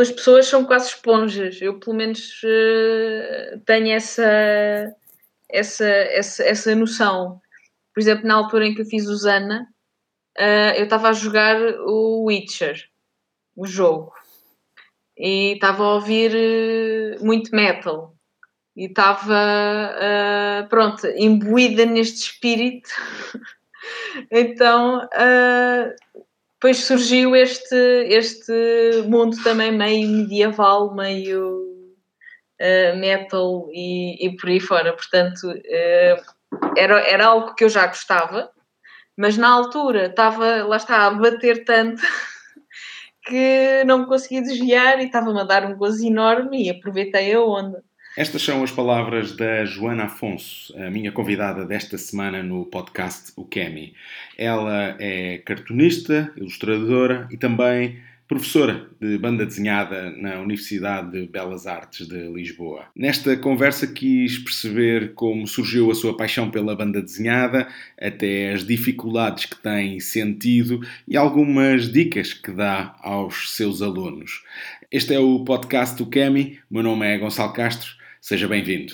as pessoas são quase esponjas. Eu, pelo menos, uh, tenho essa, essa, essa, essa noção. Por exemplo, na altura em que eu fiz o Zana, uh, eu estava a jogar o Witcher, o jogo, e estava a ouvir uh, muito metal. E estava, pronto, imbuída neste espírito. então, depois surgiu este, este mundo também meio medieval, meio metal e, e por aí fora. Portanto, era, era algo que eu já gostava, mas na altura estava, lá está, a bater tanto que não me conseguia desviar e estava-me a dar um gozo enorme e aproveitei a onda. Estas são as palavras da Joana Afonso, a minha convidada desta semana no podcast O Kemi. Ela é cartunista, ilustradora e também professora de banda desenhada na Universidade de Belas Artes de Lisboa. Nesta conversa quis perceber como surgiu a sua paixão pela banda desenhada, até as dificuldades que tem sentido e algumas dicas que dá aos seus alunos. Este é o podcast do Kemi, meu nome é Gonçalo Castro, seja bem-vindo.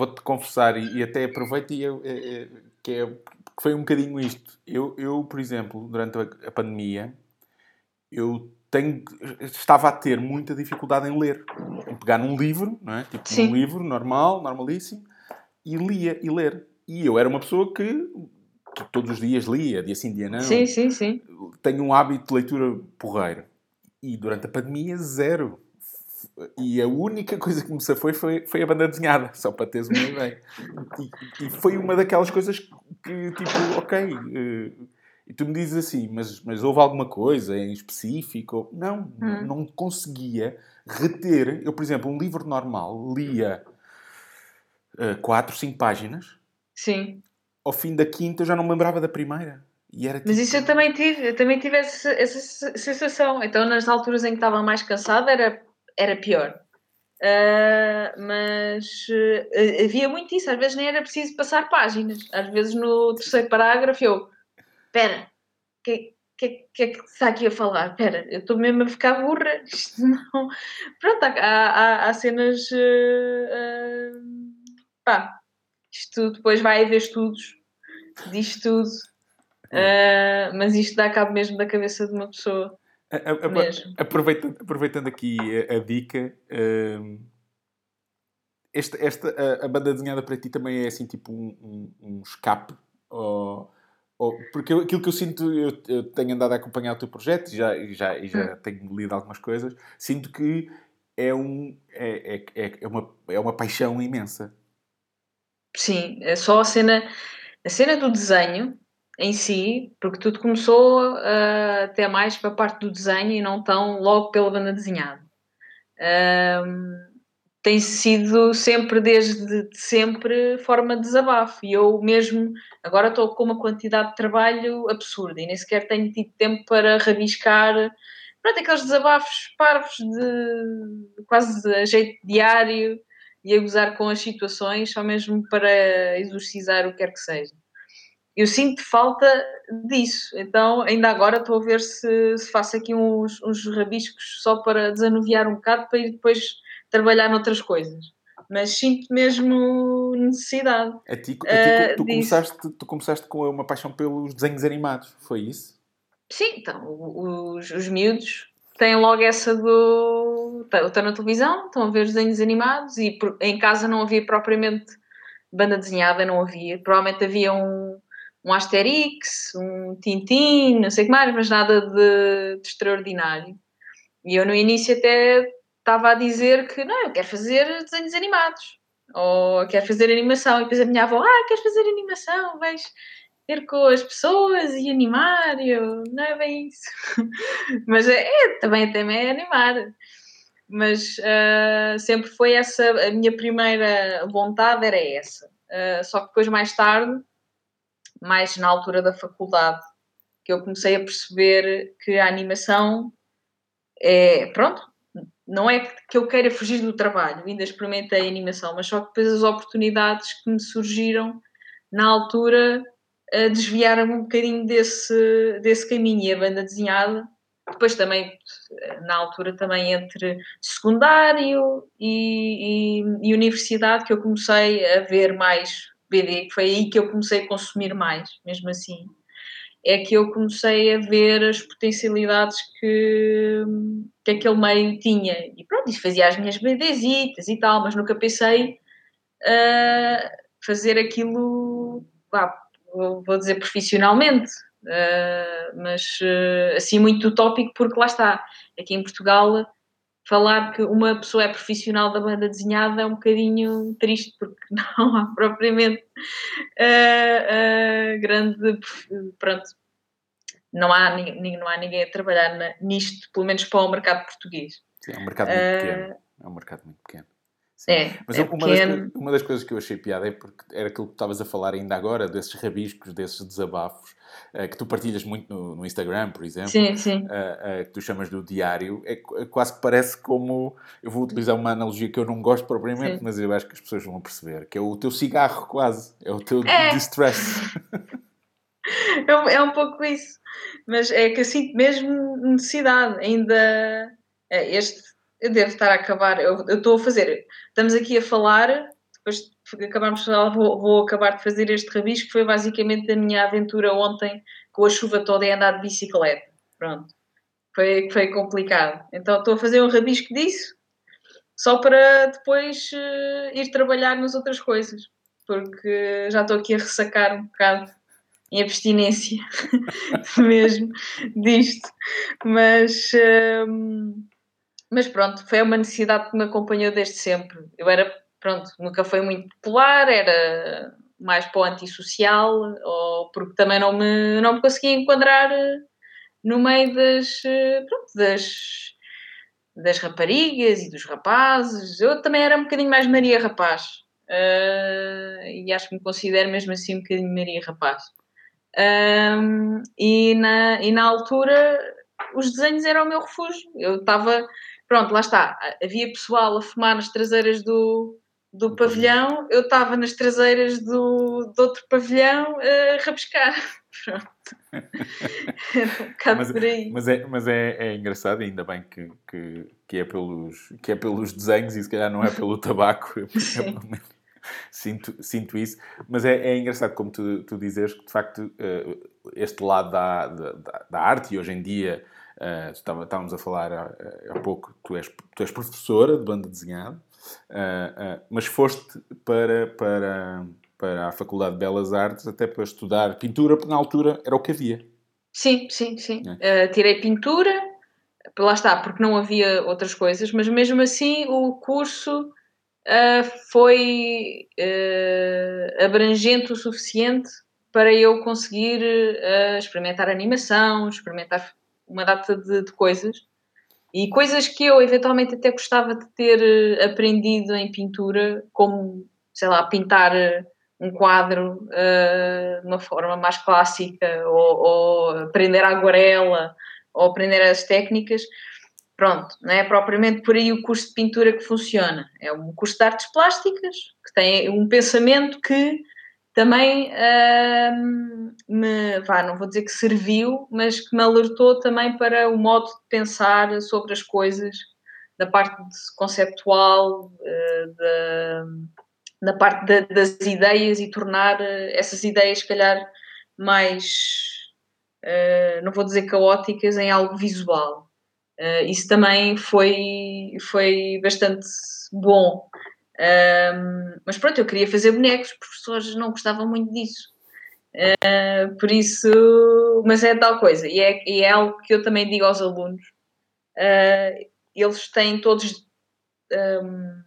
vou-te confessar, e, e, até aproveito e eu, é, é, que, é, que foi um bocadinho isto. Eu, eu por exemplo, durante a, pandemia, eu tenho, estava a ter muita dificuldade em ler. Em pegar num livro, não é? Tipo Sim. um livro normal, normalíssimo, e lia e ler. E eu era uma pessoa que, que todos os dias lia, dia sim, dia não. Sim, sim, sim. Tenho um hábito de leitura porreiro. E durante a pandemia, zero e a única coisa que me safou foi, foi a banda desenhada, só para teres uma ideia. E, e foi uma daquelas coisas que, tipo, ok. Uh, e tu me dizes assim, mas, mas houve alguma coisa em específico? Não, hum. não conseguia reter. Eu, por exemplo, um livro normal lia uh, quatro, cinco páginas. Sim. Ao fim da quinta eu já não me lembrava da primeira. E era, tipo... Mas isso eu também tive, eu também tive essa, essa sensação. Então, nas alturas em que estava mais cansada, era era pior. Uh, mas uh, havia muito isso, às vezes nem era preciso passar páginas. Às vezes no terceiro parágrafo eu, espera, o que, que, que é que está aqui a falar? Espera, eu estou mesmo a ficar burra. Isto não. Pronto, há, há, há cenas. Uh, pá, isto depois vai haver estudos, diz tudo, mas isto dá cabo mesmo da cabeça de uma pessoa. Aproveitando, aproveitando aqui a, dica, um, esta, esta, a, banda desenhada para ti também é assim tipo um, um, um escape? Ou, ou, porque eu, aquilo que eu sinto, eu, eu, tenho andado a acompanhar o teu projeto e já, e já, e já hum. tenho lido algumas coisas, sinto que é, um, é, é, é, é, uma, é uma paixão imensa. Sim, é só a cena, a cena do desenho em si, porque tudo começou uh, até mais para a parte do desenho e não tão logo pela banda desenhada. Tem sido sempre, desde sempre, forma de desabafo. E eu mesmo, agora estou com uma quantidade de trabalho absurda e nem sequer tenho tido tempo para rabiscar. Pronto, aqueles desabafos parvos de quase a jeito diário e a gozar com as situações, só mesmo para exorcizar o que quer que seja eu sinto falta disso. Então, ainda agora estou a ver se, se faço aqui uns, uns rabiscos só para desanuviar um bocado para ir depois trabalhar noutras coisas. Mas sinto mesmo necessidade. A ti, a ti, tu, uh, começaste, tu começaste com uma paixão pelos desenhos animados, foi isso? Sim, então, os, os miúdos têm logo essa do. Estão na televisão, estão a ver os desenhos animados e em casa não havia propriamente banda desenhada, não havia. Provavelmente havia um, um Asterix, um Tintin, não sei o que mais, mas nada de, de extraordinário. E eu no início até estava a dizer que não, eu quero fazer desenhos animados, ou quero fazer animação, e depois a minha avó, ah, queres fazer animação, vais ter com as pessoas e animar, e eu, não é bem isso. mas é, é, também, também é animar. Mas uh, sempre foi essa, a minha primeira vontade era essa Uh, só que depois, mais tarde, mais na altura da faculdade, que eu comecei a perceber que a animação é, pronto, não é que eu queira fugir do trabalho, ainda experimentei animação, mas só que depois as oportunidades que me surgiram na altura desviaram um bocadinho desse, desse caminho. E a banda desenhada depois também, na altura, também entre secundário e, e, e, universidade, que eu comecei a ver mais BD, foi aí que eu comecei a consumir mais, mesmo assim. É que eu comecei a ver as potencialidades que, que aquele meio tinha. E pronto, fazia as minhas BDzitas e tal, mas nunca pensei uh, fazer aquilo, vou dizer profissionalmente Uh, mas uh, assim muito utópico porque lá está, aqui em Portugal falar que uma pessoa é profissional da banda desenhada é um bocadinho triste porque não há propriamente uh, grande pronto não há, não há ninguém a trabalhar na, nisto, pelo menos para o mercado português. Sim, é um mercado muito pequeno. É um mercado muito pequeno. É, Mas é uma, das, uma, das, coisas que eu achei piada é porque era aquilo que estavas a falar ainda agora, desses rabiscos, desses desabafos, uh, que tu partilhas muito no, no Instagram, por exemplo, sim, sim. Uh, uh, que tu chamas do diário, é, é, quase que parece como. Eu vou utilizar uma analogia que eu não gosto propriamente, sim. mas eu acho que as pessoas vão perceber, que é o teu cigarro, quase. É o teu é. distress. é, é um pouco isso. Mas é que eu sinto mesmo necessidade. Ainda. Este eu devo estar a acabar, eu, estou a fazer, estamos aqui a falar, depois acabamos de falar, vou, vou, acabar de fazer este rabisco, que foi basicamente a minha aventura ontem com a chuva toda e andar de bicicleta. Pronto. Foi, foi complicado. Então estou a fazer um rabisco disso, só para depois uh, ir trabalhar nas outras coisas, porque já estou aqui a ressacar um bocado em abstinência mesmo disto. Mas. Uh, mas pronto, foi uma necessidade que me acompanhou desde sempre. Eu era, pronto, nunca foi muito popular, era mais para o antissocial, ou porque também não me, não me conseguia enquadrar eh, no meio das, eh, pronto, das, das raparigas e dos rapazes. Eu também era um bocadinho mais Maria Rapaz. Uh, e acho que me considero mesmo assim um bocadinho Maria Rapaz. Um, e, na, e na altura os desenhos eram o meu refúgio. Eu estava pronto, lá está. Havia pessoal a fumar nas traseiras do, do pavilhão, eu estava nas traseiras do, do outro pavilhão a rabiscar. Pronto. um bocado mas, por aí. Mas, é, mas é, é engraçado, ainda bem que, que, que, é pelos, que é pelos desenhos e se calhar não é pelo tabaco. sinto, sinto isso. Mas é, é engraçado como tu, tu dizes que de facto eh, este lado da, da, da arte e hoje em dia Uh, estávamos a falar há, há, pouco, tu és, tu és professora de banda desenhada, uh, uh, mas foste para, para, para a Faculdade de Belas Artes até para estudar pintura, porque na altura era o que havia. Sim, sim, sim. É. tirei pintura, lá está, porque não havia outras coisas, mas mesmo assim o curso foi abrangente o suficiente para eu conseguir experimentar animação, experimentar uma data de, de, coisas e coisas que eu eventualmente até gostava de ter eh, aprendido em pintura, como, sei lá, pintar eh, um quadro uh, de uma forma mais clássica, ou, ou, aprender a aguarela, ou aprender as técnicas. Pronto, não é propriamente por aí o curso de pintura que funciona. É um curso de artes plásticas, que tem um pensamento que também me, vá, não vou dizer que serviu, mas que me alertou também para o modo de pensar sobre as coisas, da parte conceptual, uh, da, da parte das ideias e tornar eh, essas ideias, se calhar, mais, uh, não vou dizer caóticas, em algo visual. Isso também foi, foi bastante bom. Um, mas pronto, eu queria fazer bonecos, os professores não gostavam muito disso. Uh, por isso, mas é tal coisa, e é, e é algo que eu também digo aos alunos. Uh, eles têm todos um,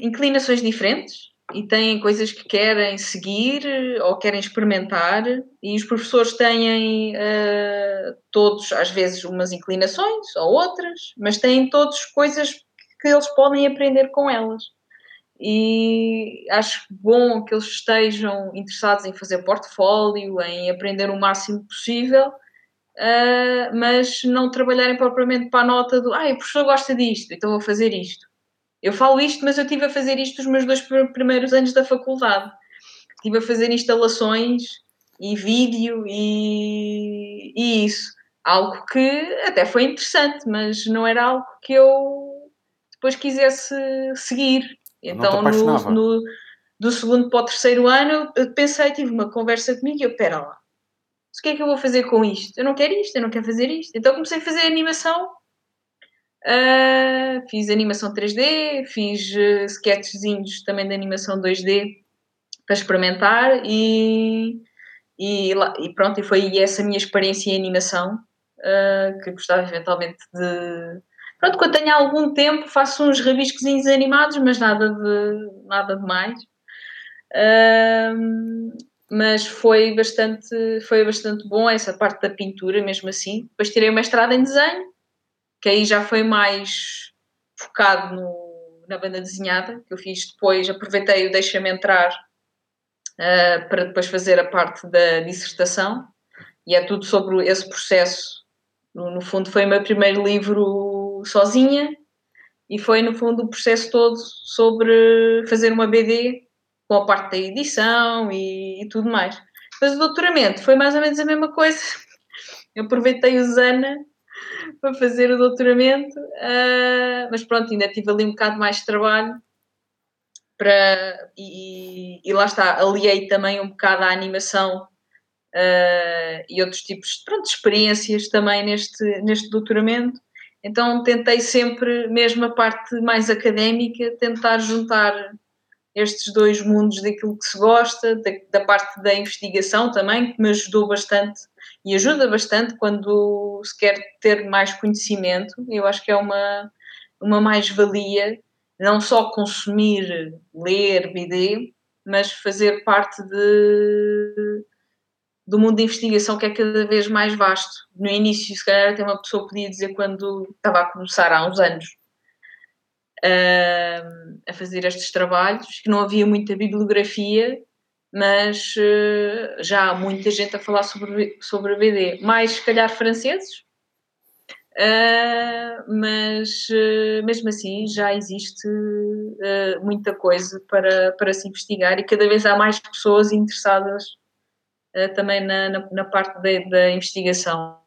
inclinações diferentes e têm coisas que querem seguir ou querem experimentar, e os professores têm uh, todos, às vezes, umas inclinações ou outras, mas têm todos coisas que eles podem aprender com elas. e acho bom que eles estejam interessados em fazer portfólio, em aprender o máximo possível, uh, mas não trabalharem propriamente para a nota do ah, o professor gosta disto, então vou fazer isto. Eu falo isto, mas eu estive a fazer isto nos meus dois primeiros anos da faculdade. Estive a fazer instalações e vídeo e, e isso. Algo que até foi interessante, mas não era algo que eu depois quisesse seguir. Então, no, no, do segundo para o terceiro ano, eu pensei, tive uma conversa comigo e eu, pera lá, o que é que eu vou fazer com isto? Eu não quero isto, eu não quero fazer isto. Então comecei a fazer animação. Uh, fiz animação 3D, fiz uh, sketchzinhos também de animação 2D para experimentar e, e, e pronto, e foi essa minha experiência em animação uh, que gostava eventualmente de, Pronto, quando tenho algum tempo faço uns rabiscozinhos animados, mas nada de, nada de mais. Um, mas foi bastante, foi bastante bom essa parte da pintura, mesmo assim. Depois tirei o mestrado em desenho, que aí já foi mais focado no, na banda desenhada, que eu fiz depois, aproveitei o Deixa-me Entrar uh, para depois fazer a parte da dissertação, e é tudo sobre esse processo. No, no fundo, foi o meu primeiro livro sozinha e foi no fundo o processo todo sobre fazer uma BD com a parte da edição e, e tudo mais. Depois o doutoramento foi mais ou menos a mesma coisa. Eu aproveitei o Zana para fazer o doutoramento, uh, mas pronto, ainda tive ali um bocado mais de trabalho para, e, e lá está, aliei também um bocado à animação uh, e outros tipos pronto, de experiências também neste, neste doutoramento então tentei sempre, mesmo a parte mais académica, tentar juntar estes dois mundos daquilo que se gosta, da, da, parte da investigação também, que me ajudou bastante e ajuda bastante quando se quer ter mais conhecimento. Eu acho que é uma, uma mais-valia, não só consumir, ler, BD, mas fazer parte de do mundo da investigação que é cada vez mais vasto. No início, se calhar, até uma pessoa podia dizer quando estava a começar há uns anos uh, a fazer estes trabalhos, que não havia muita bibliografia, mas uh, já há muita gente a falar sobre, sobre a BD. Mais, se calhar, franceses, uh, mas mesmo assim já existe muita coisa para, para se investigar e cada vez há mais pessoas interessadas eh, também na, na, na parte da investigação.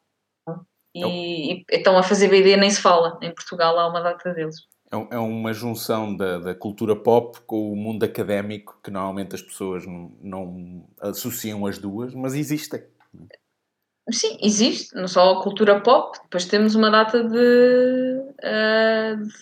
E, e, então a fazer BD nem se fala, em Portugal há uma data deles. É, é uma junção da, da, cultura pop com o mundo académico, que normalmente as pessoas não, não associam as duas, mas existem. Sim, existe, não só a cultura pop, depois temos uma data de, uh, de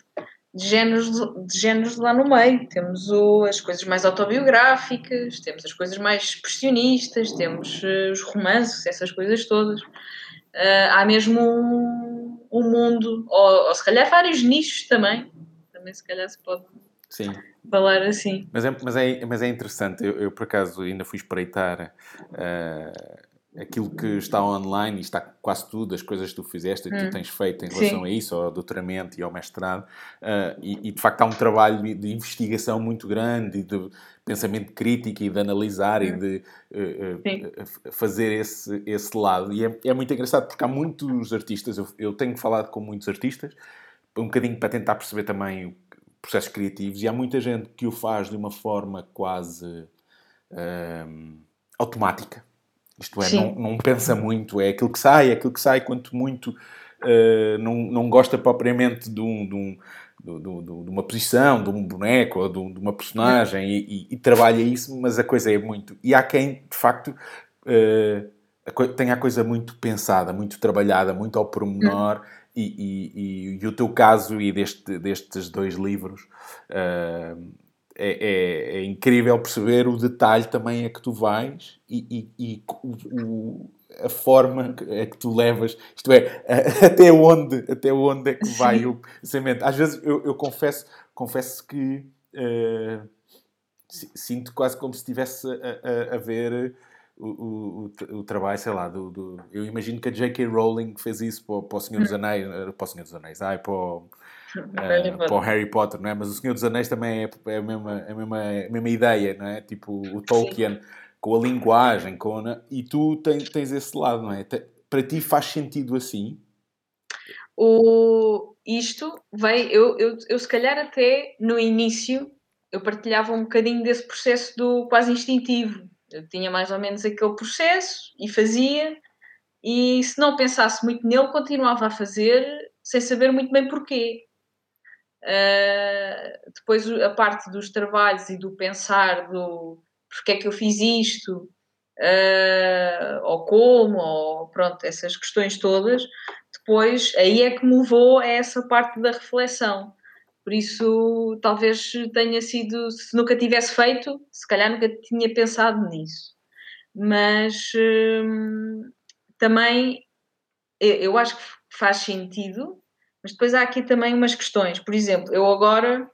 géneros, de géneros lá no meio. Temos o, as coisas mais autobiográficas, temos as coisas mais expressionistas, temos uh, os romances, essas coisas todas. Uh, há mesmo um, um mundo, ou, ou, se calhar vários nichos também. Também se calhar se pode Sim. falar assim. Mas é, mas é, mas é interessante, eu, eu por acaso ainda fui espreitar. Uh, aquilo que está online e está quase tudo, as coisas que tu fizeste e que hum. tu tens feito em relação Sim. a isso, ao doutoramento e ao mestrado, uh, e, e, de facto há um trabalho de investigação muito grande e de pensamento crítico e de analisar hum. e de uh, uh, fazer esse, esse lado. E é, é, muito engraçado porque há muitos artistas, eu, eu tenho falado com muitos artistas, um bocadinho para tentar perceber também processos criativos, e há muita gente que o faz de uma forma quase automática isto é, não, não, pensa muito, é aquilo que sai, é aquilo que sai, quanto muito uh, não, não gosta propriamente de, um, de, um, de, de, uma posição, de um boneco ou de, uma personagem e, e, e, trabalha isso, mas a coisa é muito. E há quem, de facto, uh, tenha a coisa muito pensada, muito trabalhada, muito ao pormenor. Hum. E, e, e, o teu caso e deste, destes dois livros uh, é, é, é, incrível perceber o detalhe também a que tu vais e, e, e o, a forma a que tu levas, isto é, até onde, até onde é que vai o pensamento. Às vezes eu, eu confesso, confesso que uh, sinto quase como se estivesse a, a, a ver o, o, o, trabalho, sei lá, do, do, eu imagino que a J.K. Rowling fez isso para, para o Senhor dos hum. Anéis, para o Senhor dos Anéis, ai, para o uh, para o Harry Potter, não é? Mas o Senhor dos Anéis também é, é a, mesma, a, mesma, a mesma ideia, não é? Tipo o Tolkien Sim. com a linguagem, com a... e tu tens, tens esse lado, não é? Para ti faz sentido assim? O, isto veio, eu, eu, eu se calhar até no início eu partilhava um bocadinho desse processo do quase instintivo. Eu tinha mais ou menos aquele processo e fazia, e se não pensasse muito nele, continuava a fazer sem saber muito bem porquê. Uh, depois a parte dos trabalhos e do pensar do porque é que eu fiz isto, uh, ou como, ou pronto, essas questões todas, depois aí é que me levou a essa parte da reflexão. Por isso, talvez tenha sido, se nunca tivesse feito, se calhar nunca tinha pensado nisso. Mas hum, também eu acho que faz sentido, mas depois há aqui também umas questões. Por exemplo, eu agora,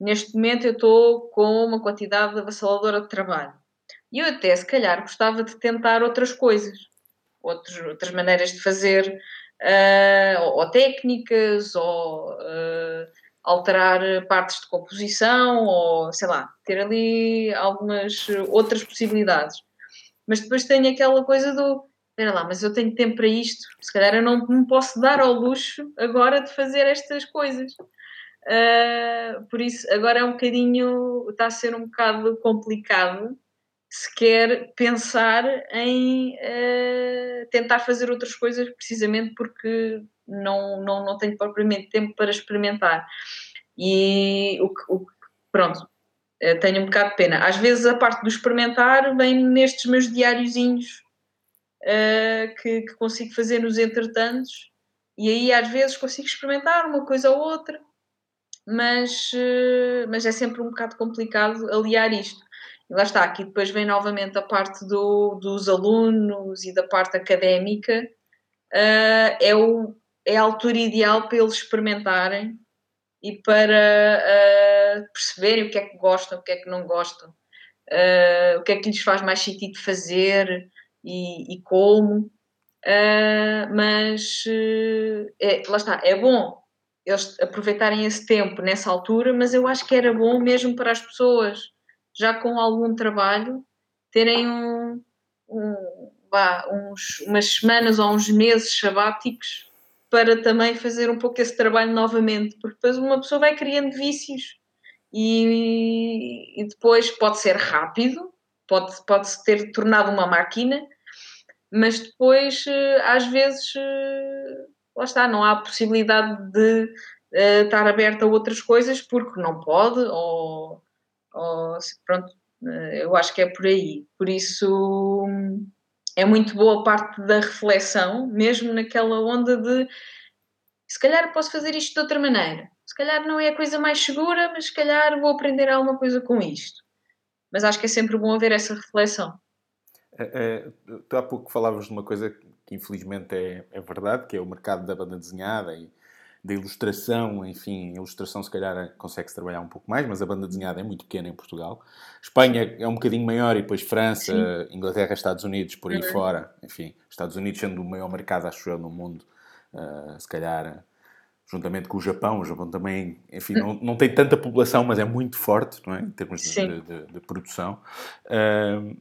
neste momento, eu estou com uma quantidade avassaladora de trabalho. E eu até, se calhar, gostava de tentar outras coisas, outros, outras maneiras de fazer, uh, ou, ou, técnicas, ou uh, alterar partes de composição, ou sei lá, ter ali algumas outras possibilidades. Mas depois tem aquela coisa do espera lá, mas eu tenho tempo para isto, se calhar eu não me posso dar ao luxo agora de fazer estas coisas. Uh, por isso, agora é um bocadinho, está a ser um bocado complicado se quer pensar em uh, tentar fazer outras coisas precisamente porque não, não, não tenho propriamente tempo para experimentar. E o, o pronto, tenho um bocado de pena. Às vezes a parte do experimentar vem nestes meus diáriozinhos uh, que, que, consigo fazer nos entretantos, e aí às vezes consigo experimentar uma coisa ou outra, mas, uh, mas é sempre um bocado complicado aliar isto. E lá está, aqui depois vem novamente a parte do, dos alunos e da parte académica, uh, é, o, é a altura ideal para eles experimentarem e para uh, perceberem o que é que gostam, o que é que não gostam, uh, o que é que lhes faz mais sentido fazer, e, e como, uh, mas uh, é, lá está, é bom eles aproveitarem esse tempo nessa altura, mas eu acho que era bom mesmo para as pessoas, já com algum trabalho, terem um, um, uns, umas semanas ou uns meses sabáticos para também fazer um pouco esse trabalho novamente, porque depois uma pessoa vai criando vícios e, e depois pode ser rápido, pode, pode se ter tornado uma máquina, mas depois eh, às vezes eh, lá está, não há possibilidade de uh, estar aberta a outras coisas porque não pode, ou, ou pronto, eu acho que é por aí. Por isso é muito boa a parte da reflexão, mesmo naquela onda de se calhar posso fazer isto de outra maneira. Se calhar não é a coisa mais segura, mas se calhar vou aprender alguma coisa com isto. Mas acho que é sempre bom haver essa reflexão. É, é, tu há pouco falavas de uma coisa que infelizmente é, é, verdade, que é o mercado da banda desenhada e da ilustração, enfim, a ilustração se calhar consegue-se trabalhar um pouco mais, mas a banda desenhada é muito pequena em Portugal. Espanha é um bocadinho maior e depois França, Sim. Inglaterra, Estados Unidos, por aí uhum. fora. Enfim, Estados Unidos sendo o maior mercado, acho eu, no mundo, uh, se calhar juntamente com o Japão. O Japão também, enfim, não, não tem tanta população, mas é muito forte, não é? Em termos de, de, de, produção. Uh,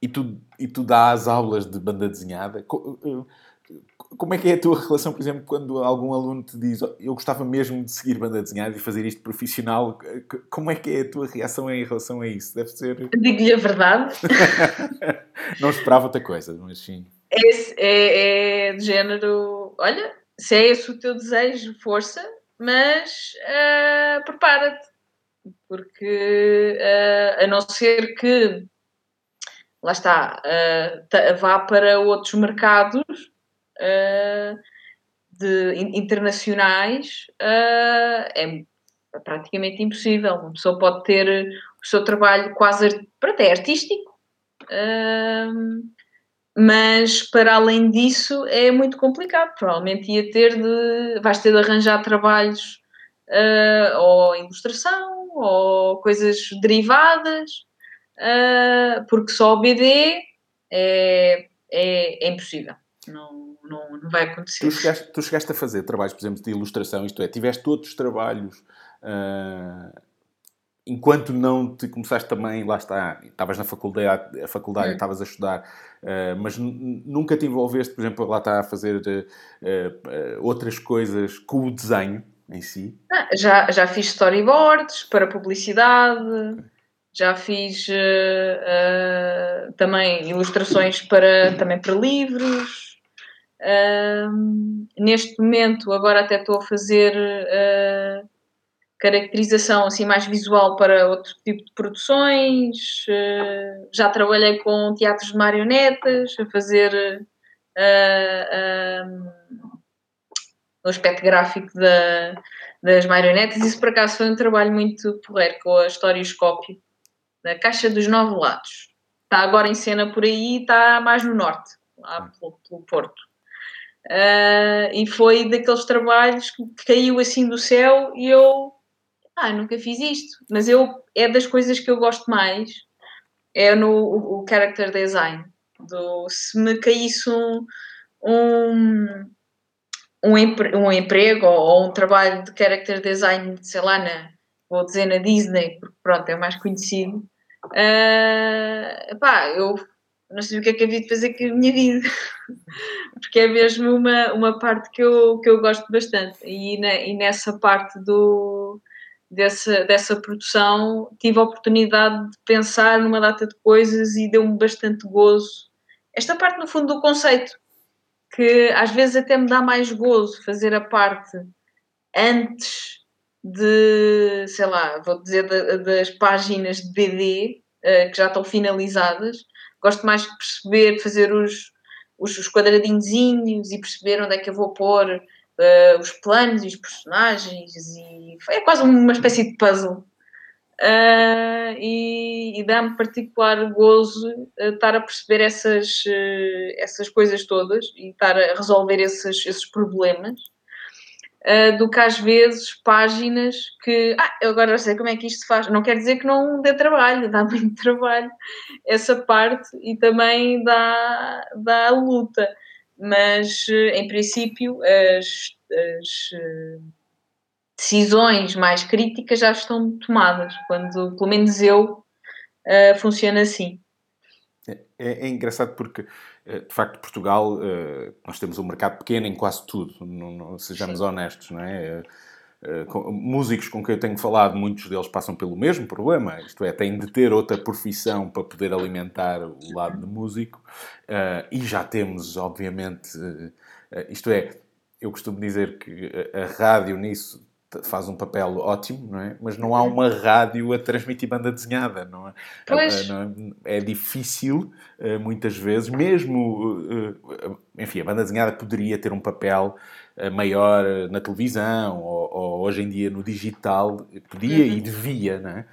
e tu, e tu dás aulas de banda desenhada. Eh, como é que é a tua relação, por exemplo, quando algum aluno te diz eu gostava mesmo de seguir banda desenhada e fazer isto profissional? Como é que é a tua reação em relação a isso? Deve ser. Digo-lhe a verdade. Não esperava outra coisa, mas sim. É, é, é de género: olha, se é esse o teu desejo, força, mas uh, prepara-te. Porque uh, a não ser que lá está, uh, vá para outros mercados uh, de, internacionais, uh, é praticamente impossível. Uma pessoa pode ter o seu trabalho quase até artístico, mas para além disso é muito complicado. Provavelmente ia ter de, vais ter de arranjar trabalhos ou ilustração ou coisas derivadas uh, porque só o BD é, é, é, impossível. Não, não, não vai acontecer. Tu chegaste, tu chegaste, a fazer trabalhos, por exemplo, de ilustração, isto é, tiveste outros trabalhos uh, enquanto não te começaste também, lá está, estavas na faculdade, a faculdade hum. estavas a estudar, uh, mas nunca te envolveste, por exemplo, lá está a fazer uh, outras coisas com o desenho em si? Ah, já, já fiz storyboards para publicidade, já fiz uh, também ilustrações para, também para livros. neste momento, agora até estou a fazer caracterização assim mais visual para outro tipo de produções. Uh, já trabalhei com teatros de marionetas, a fazer uh, uh, o aspecto gráfico da, das marionetas. Isso por acaso foi um trabalho muito porreiro com a Historioscópio, da Caixa dos Nove Lados. Está agora em cena por aí, está mais no norte, lá pelo, pelo Porto. Uh, e foi daqueles trabalhos que caiu assim do céu e eu ah, nunca fiz isto. Mas eu, é das coisas que eu gosto mais, é no o, o character design. Do, se me caísse um, um, um, empre, um emprego ou, ou, um trabalho de character design, sei lá, na, vou dizer na Disney, porque pronto, é mais conhecido, uh, pá, eu não sei o que é que havia de fazer com a minha vida, porque é mesmo uma, uma parte que eu, que eu gosto bastante, e, na, e nessa parte do, dessa, dessa produção, tive a oportunidade de pensar numa data de coisas e deu-me bastante gozo. Esta parte, no fundo, do conceito, que às vezes até me dá mais gozo fazer a parte antes de, sei lá, vou dizer, das páginas de BD uh, que já estão finalizadas. Gosto mais de perceber, fazer os, os, os quadradinhos e perceber onde é que eu vou pôr uh, os planos e os personagens e é quase uma espécie de puzzle. Uh, e, e dá-me particular gozo estar a perceber essas, essas coisas todas e estar a resolver esses, esses problemas do que às vezes páginas que ah, eu agora sei como é que isto se faz. Não quer dizer que não dê trabalho, dá muito trabalho essa parte e também dá, dá a luta mas eh, em princípio as, as eh, decisões mais críticas já estão tomadas, quando pelo menos eu uh, funciona assim. É, é, é, engraçado porque, de facto, Portugal, nós temos um mercado pequeno em quase tudo, não, não sejamos Sim. honestos, não é? Eh, músicos com quem eu tenho falado, muitos deles passam pelo mesmo problema, isto é, têm de ter outra profissão para poder alimentar o lado de músico, e já temos, obviamente, isto é, eu costumo dizer que a rádio nisso faz um papel ótimo, não é? Mas não há uma rádio a transmitir banda desenhada, não é? Pois. Não é? é difícil, muitas vezes, mesmo, enfim, a banda desenhada poderia ter um papel maior na televisão ou, ou, hoje em dia no digital, podia uhum. e devia, não é?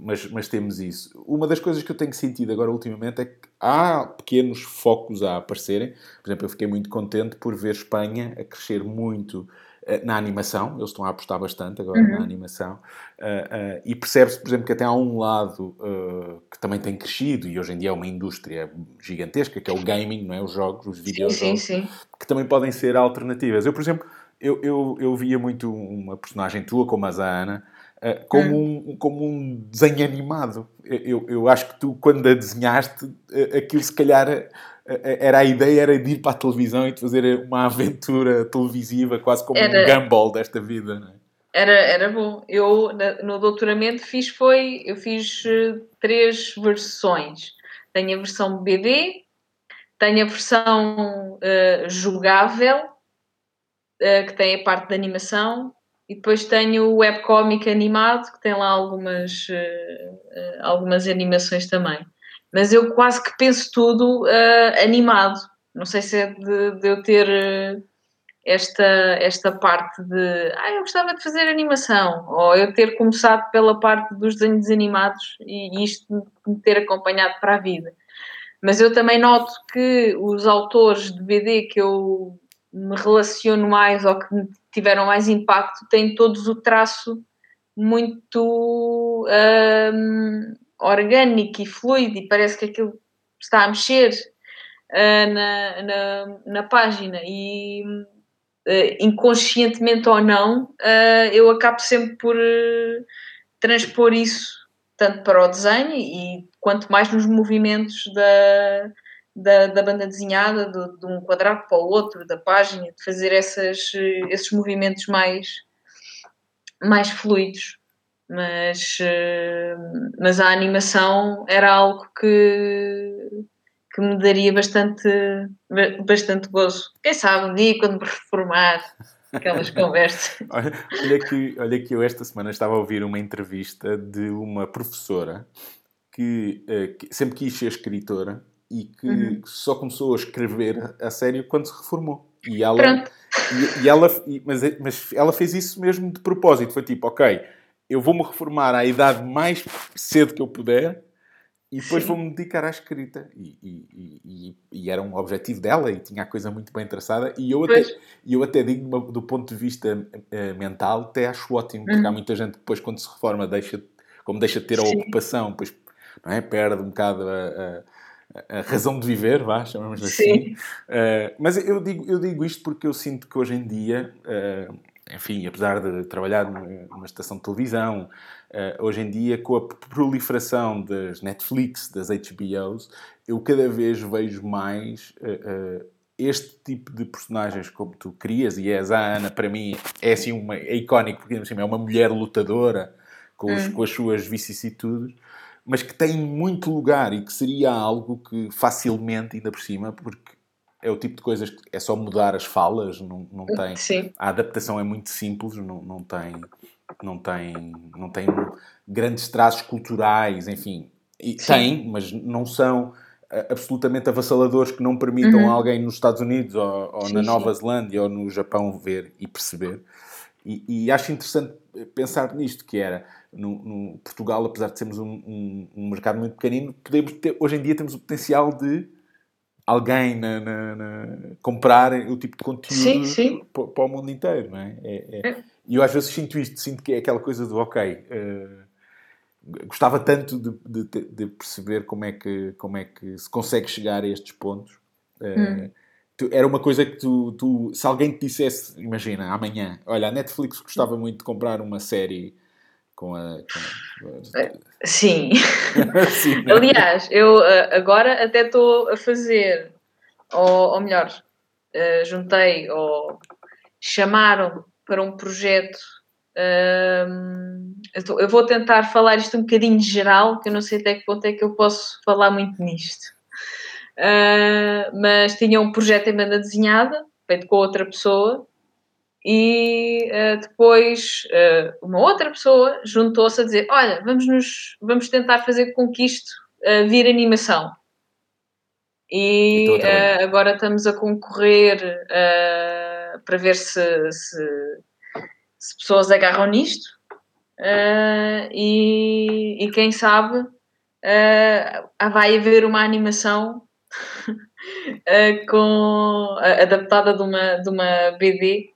Mas, mas temos isso. Uma das coisas que eu tenho sentido agora ultimamente é que há pequenos focos a aparecerem. Por exemplo, eu fiquei muito contente por ver Espanha a crescer muito na animação, eles estão a apostar bastante agora uhum. na animação, uh, e percebe-se, por exemplo, que até há um lado que também tem crescido e hoje em dia é uma indústria gigantesca, que é o gaming, não é? Os jogos, os videojogos, sim, sim, sim. que também podem ser alternativas. Eu, por exemplo, eu, eu, eu via muito uma personagem tua, como a Ana, uh, como, hum. um, como um desenho animado. Eu, eu acho que tu, quando a desenhaste, uh, aquilo se calhar uh, era a ideia era de ir para a televisão e de fazer uma aventura televisiva, quase como era, um gumball desta vida, não é? Era, era bom. Eu, no doutoramento, fiz foi... Eu fiz três versões. Tenho a versão BD, tenho a versão jogável uh, que tem a parte de animação, e depois tenho o webcomic animado, que tem lá algumas, uh, algumas animações também. Mas eu quase que penso tudo animado. Não sei se é de, de eu ter esta, esta parte de ah, eu gostava de fazer animação, ou eu ter começado pela parte dos desenhos animados e isto me ter acompanhado para a vida. Mas eu também noto que os autores de BD que eu me relaciono mais ou que tiveram mais impacto têm todos o traço muito um, orgânico e fluido e parece que aquilo está a mexer. uh, na, na, na, página e uh, inconscientemente ou não, uh, eu acabo sempre por transpor isso tanto para o desenho e quanto mais nos movimentos da, da, da banda desenhada, de, de, um quadrado para o outro, da página, de fazer essas, esses movimentos mais, mais fluidos. Mas, mas a animação era algo que, que me daria bastante, bastante gozo. Quem sabe um dia, quando me reformar, aquelas conversas. olha, olha, que, olha que eu esta semana estava a ouvir uma entrevista de uma professora que, uh, que sempre quis ser escritora e que uhum. só começou a escrever a sério quando se reformou. E ela, Pronto. E, e ela, e, mas, mas ela fez isso mesmo de propósito. Foi tipo, ok, eu vou-me reformar à idade mais cedo que eu puder e depois vou-me dedicar à escrita. E, e, e, e, era um objetivo dela e tinha a coisa muito bem traçada. E eu até, eu até digo, do ponto de vista uh, mental, até acho ótimo, porque há uhum. muita gente que depois, quando se reforma, deixa, como deixa de ter a Sim. ocupação, depois não é? perde um bocado a, a, a razão de viver, vá, chamamos assim. Uh, mas eu digo, eu digo isto porque eu sinto que hoje em dia. Uh, enfim, apesar de trabalhar numa estação de televisão, uh, hoje em dia, com a proliferação das Netflix, das HBOs, eu cada vez vejo mais uh, uh, este tipo de personagens como tu crias, e és a Ana, para mim, é assim uma, é icónico, porque assim, é uma mulher lutadora com, os, hum. com as suas vicissitudes, mas que tem muito lugar e que seria algo que facilmente, ainda por cima, porque é o tipo de coisas que é só mudar as falas, não, não tem. Sim. A adaptação é muito simples, não, não tem. Não tem, não tem grandes traços culturais, enfim. E tem, mas não são eh, absolutamente avassaladores que não permitam uhum. alguém nos Estados Unidos ou, ou sim, na Nova sim. Zelândia ou no Japão ver e perceber. E, e, acho interessante pensar nisto, que era, no, no Portugal, apesar de sermos um, um, um mercado muito pequenino, podemos ter, hoje em dia temos o potencial de alguém na, na, na, comprar o tipo de conteúdo sim, sim. Para, o mundo inteiro, não é? é, é. é. E eu às vezes sinto isto, sinto que é aquela coisa do ok, uh, gostava tanto de, de, de, perceber como é, que, como é que se consegue chegar a estes pontos. Uh, hum. tu, era uma coisa que tu, tu, se alguém te dissesse, imagina, amanhã, olha, a Netflix gostava muito de comprar uma série com a. Com a... Sim. Sim né? Aliás, eu eh, agora até estou a fazer, ou, ou melhor, uh, juntei ou chamaram para um projeto. Uh, eu, eu, vou tentar falar isto um bocadinho geral, que eu não sei até que ponto é que eu posso falar muito nisto. Uh, mas tinha um projeto em banda desenhada, feito com outra pessoa, e uh, depois uh, uma outra pessoa juntou-se a dizer: Olha, vamos, nos, vamos tentar fazer com que isto uh, vire animação. E, agora estamos a concorrer para ver se, se, se, pessoas agarram nisto. E, e, quem sabe vai haver uma animação com, adaptada de uma, de uma BD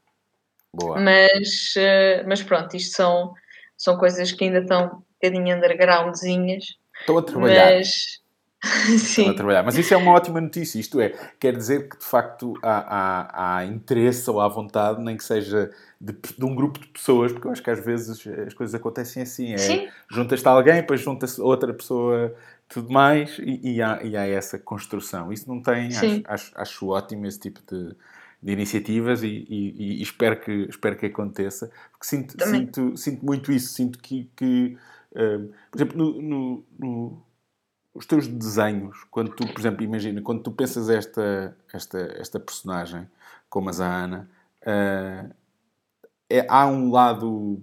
Boa. Mas, uh, mas pronto, isto são, são coisas que ainda estão um bocadinho undergroundzinhas. Estou a trabalhar. Mas... Sim. a trabalhar. Mas isso é uma ótima notícia, isto é, quer dizer que de facto há, há, há interesse ou há vontade, nem que seja de, de, um grupo de pessoas, porque eu acho que às vezes as coisas acontecem assim: é, juntas-te alguém, depois junta-se outra pessoa, tudo mais, e, e, há, e há essa construção. Isso não tem, acho, acho, acho ótimo esse tipo de, de iniciativas e, e, e, espero, que, espero que aconteça, porque sinto, sinto, sinto muito isso, sinto que, que uh, por exemplo, no, no, no, os teus desenhos, quando tu, por exemplo, imagina, quando tu pensas esta, esta, esta personagem, como a Ana, uh, é, há um lado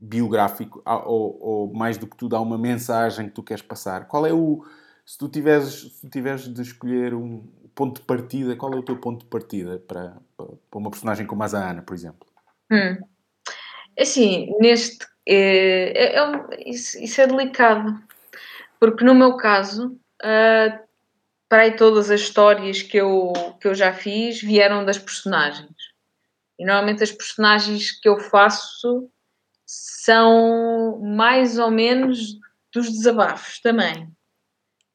biográfico, ou, ou, mais do que tudo, há uma mensagem que tu queres passar. Qual é o. Se tu tiveres, se tiveres de escolher um, ponto de partida, qual é o teu ponto de partida para, para uma personagem como a Ana, por exemplo? Hum. Assim, neste. É, é, é, isso, isso, é delicado, porque no meu caso, uh, para aí todas as histórias que eu, que eu já fiz vieram das personagens. E normalmente as personagens que eu faço são mais ou menos dos desabafos também.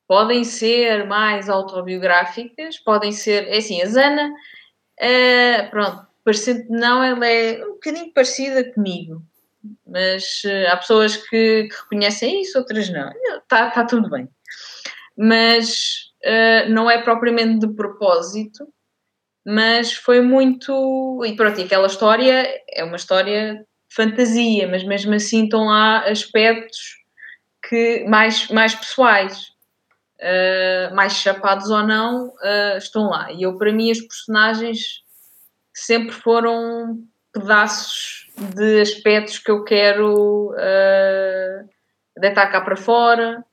Podem ser mais autobiográficas, podem ser, é assim, a Zana, uh, pronto, parecendo não, ela é um bocadinho parecida comigo, mas uh, há pessoas que, que, reconhecem isso, outras não, está tá tudo bem. Mas uh, não é propriamente de propósito, mas foi muito. E pronto, e aquela história é uma história fantasia, mas mesmo assim estão lá aspectos que mais, mais pessoais, uh, mais chapados ou não, uh, estão lá. E eu, para mim, as personagens sempre foram pedaços de aspectos que eu quero uh, deitar cá para fora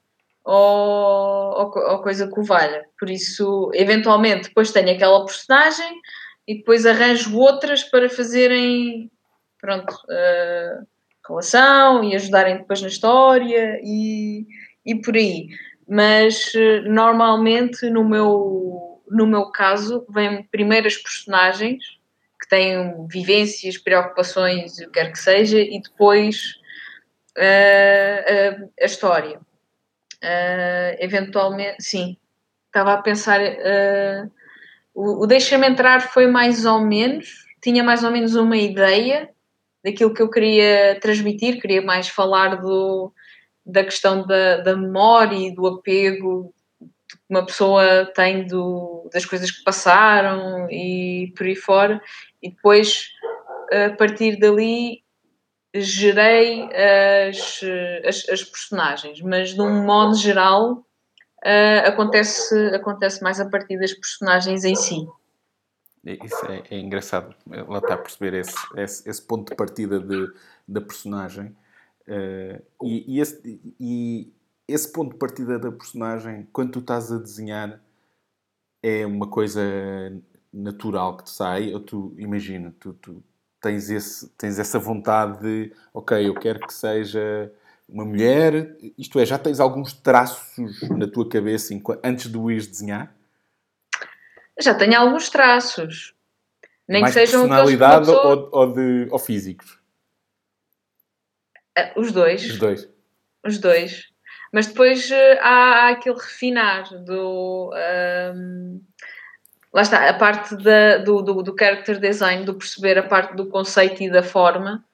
ou, ou, ou, coisa que o valha. Por isso, eventualmente, depois tenho aquela personagem e depois arranjo outras para fazerem pronto, uh, relação e ajudarem depois na história e, e por aí. Mas uh, normalmente no meu, no meu caso vêm primeiro as personagens que têm vivências, preocupações, o que quer que seja, e depois uh, a história. eventualmente, sim, estava a pensar. o, o Deixa-me Entrar foi mais ou menos, tinha mais ou menos uma ideia, daquilo que eu queria transmitir, queria mais falar do, da questão da, da memória e do apego que uma pessoa tem do, das coisas que passaram e por aí fora, e depois a partir dali gerei as, as, as personagens, mas de um modo geral uh, acontece, acontece mais a partir das personagens em si. Isso é, é engraçado, lá está a perceber esse, esse, esse ponto de partida de, da personagem. Uh, e, e, esse, e esse ponto de partida da personagem, quando tu estás a desenhar, é uma coisa natural que te sai, ou tu, imagina, tu, tu tens, esse, tens essa vontade de, ok, eu quero que seja uma mulher, isto é, já tens alguns traços na tua cabeça antes de o ires desenhar? Já tenho alguns traços. Nem Mais que sejam personalidade ou, ou, de, ou físicos? Uh, os dois. Os dois. Os dois. Mas depois uh, há, há, aquele refinar do. Um, lá está, a parte da, do, do, do character design, do perceber a parte do conceito e da forma.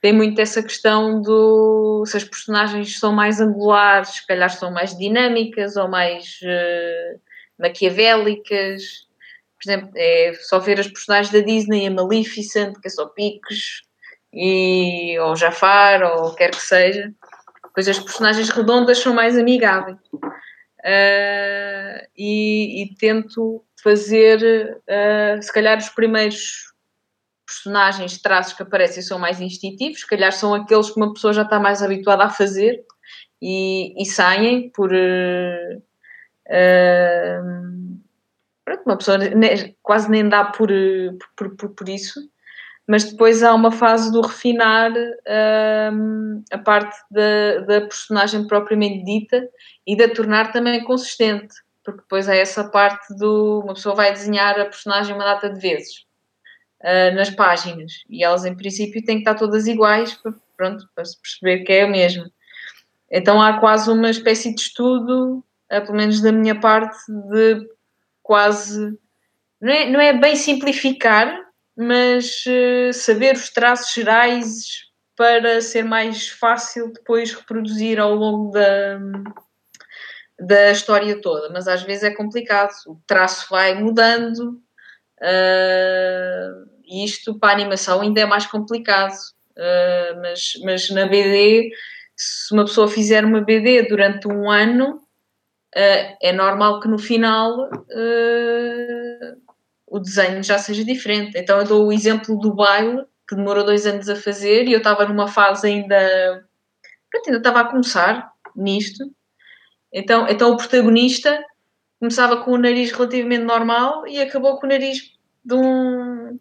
Tem muito essa questão do se as personagens são mais angulares, se calhar são mais dinâmicas ou mais. Uh, maquiavélicas. Por exemplo, é só ver as personagens da Disney, a Maleficent, que é só picos, e, ou Jafar, ou quer que seja. Depois as personagens redondas são mais amigáveis. Uh, e, e, tento fazer, uh, se calhar, os primeiros personagens, traços que aparecem são mais instintivos, se calhar são aqueles que uma pessoa já está mais habituada a fazer e, e saem por, Uh, pronto, uma pessoa quase nem dá por, por, por, por, isso, mas depois há uma fase do refinar uh, a parte da, da personagem propriamente dita e da tornar também consistente, porque depois há essa parte do. Uma pessoa vai desenhar a personagem uma data de vezes. Uh, nas páginas e elas em princípio têm que estar todas iguais para, pronto, para se perceber que é a mesma. Então há quase uma espécie de estudo uh, pelo menos da minha parte, de quase. Não é, não é bem simplificar, mas uh, saber os traços gerais para ser mais fácil depois reproduzir ao longo da, da história toda. Mas às vezes é complicado, o traço vai mudando. Uh, e isto para a animação ainda é mais complicado. Uh, mas, mas na BD, se uma pessoa fizer uma BD durante um ano, é normal que no final o desenho já seja diferente. Então eu dou o exemplo do baile, que demorou dois anos a fazer, e eu estava numa fase ainda. Pronto, ainda estava a começar nisto. Então, então o protagonista começava com o nariz relativamente normal e acabou com o nariz de um.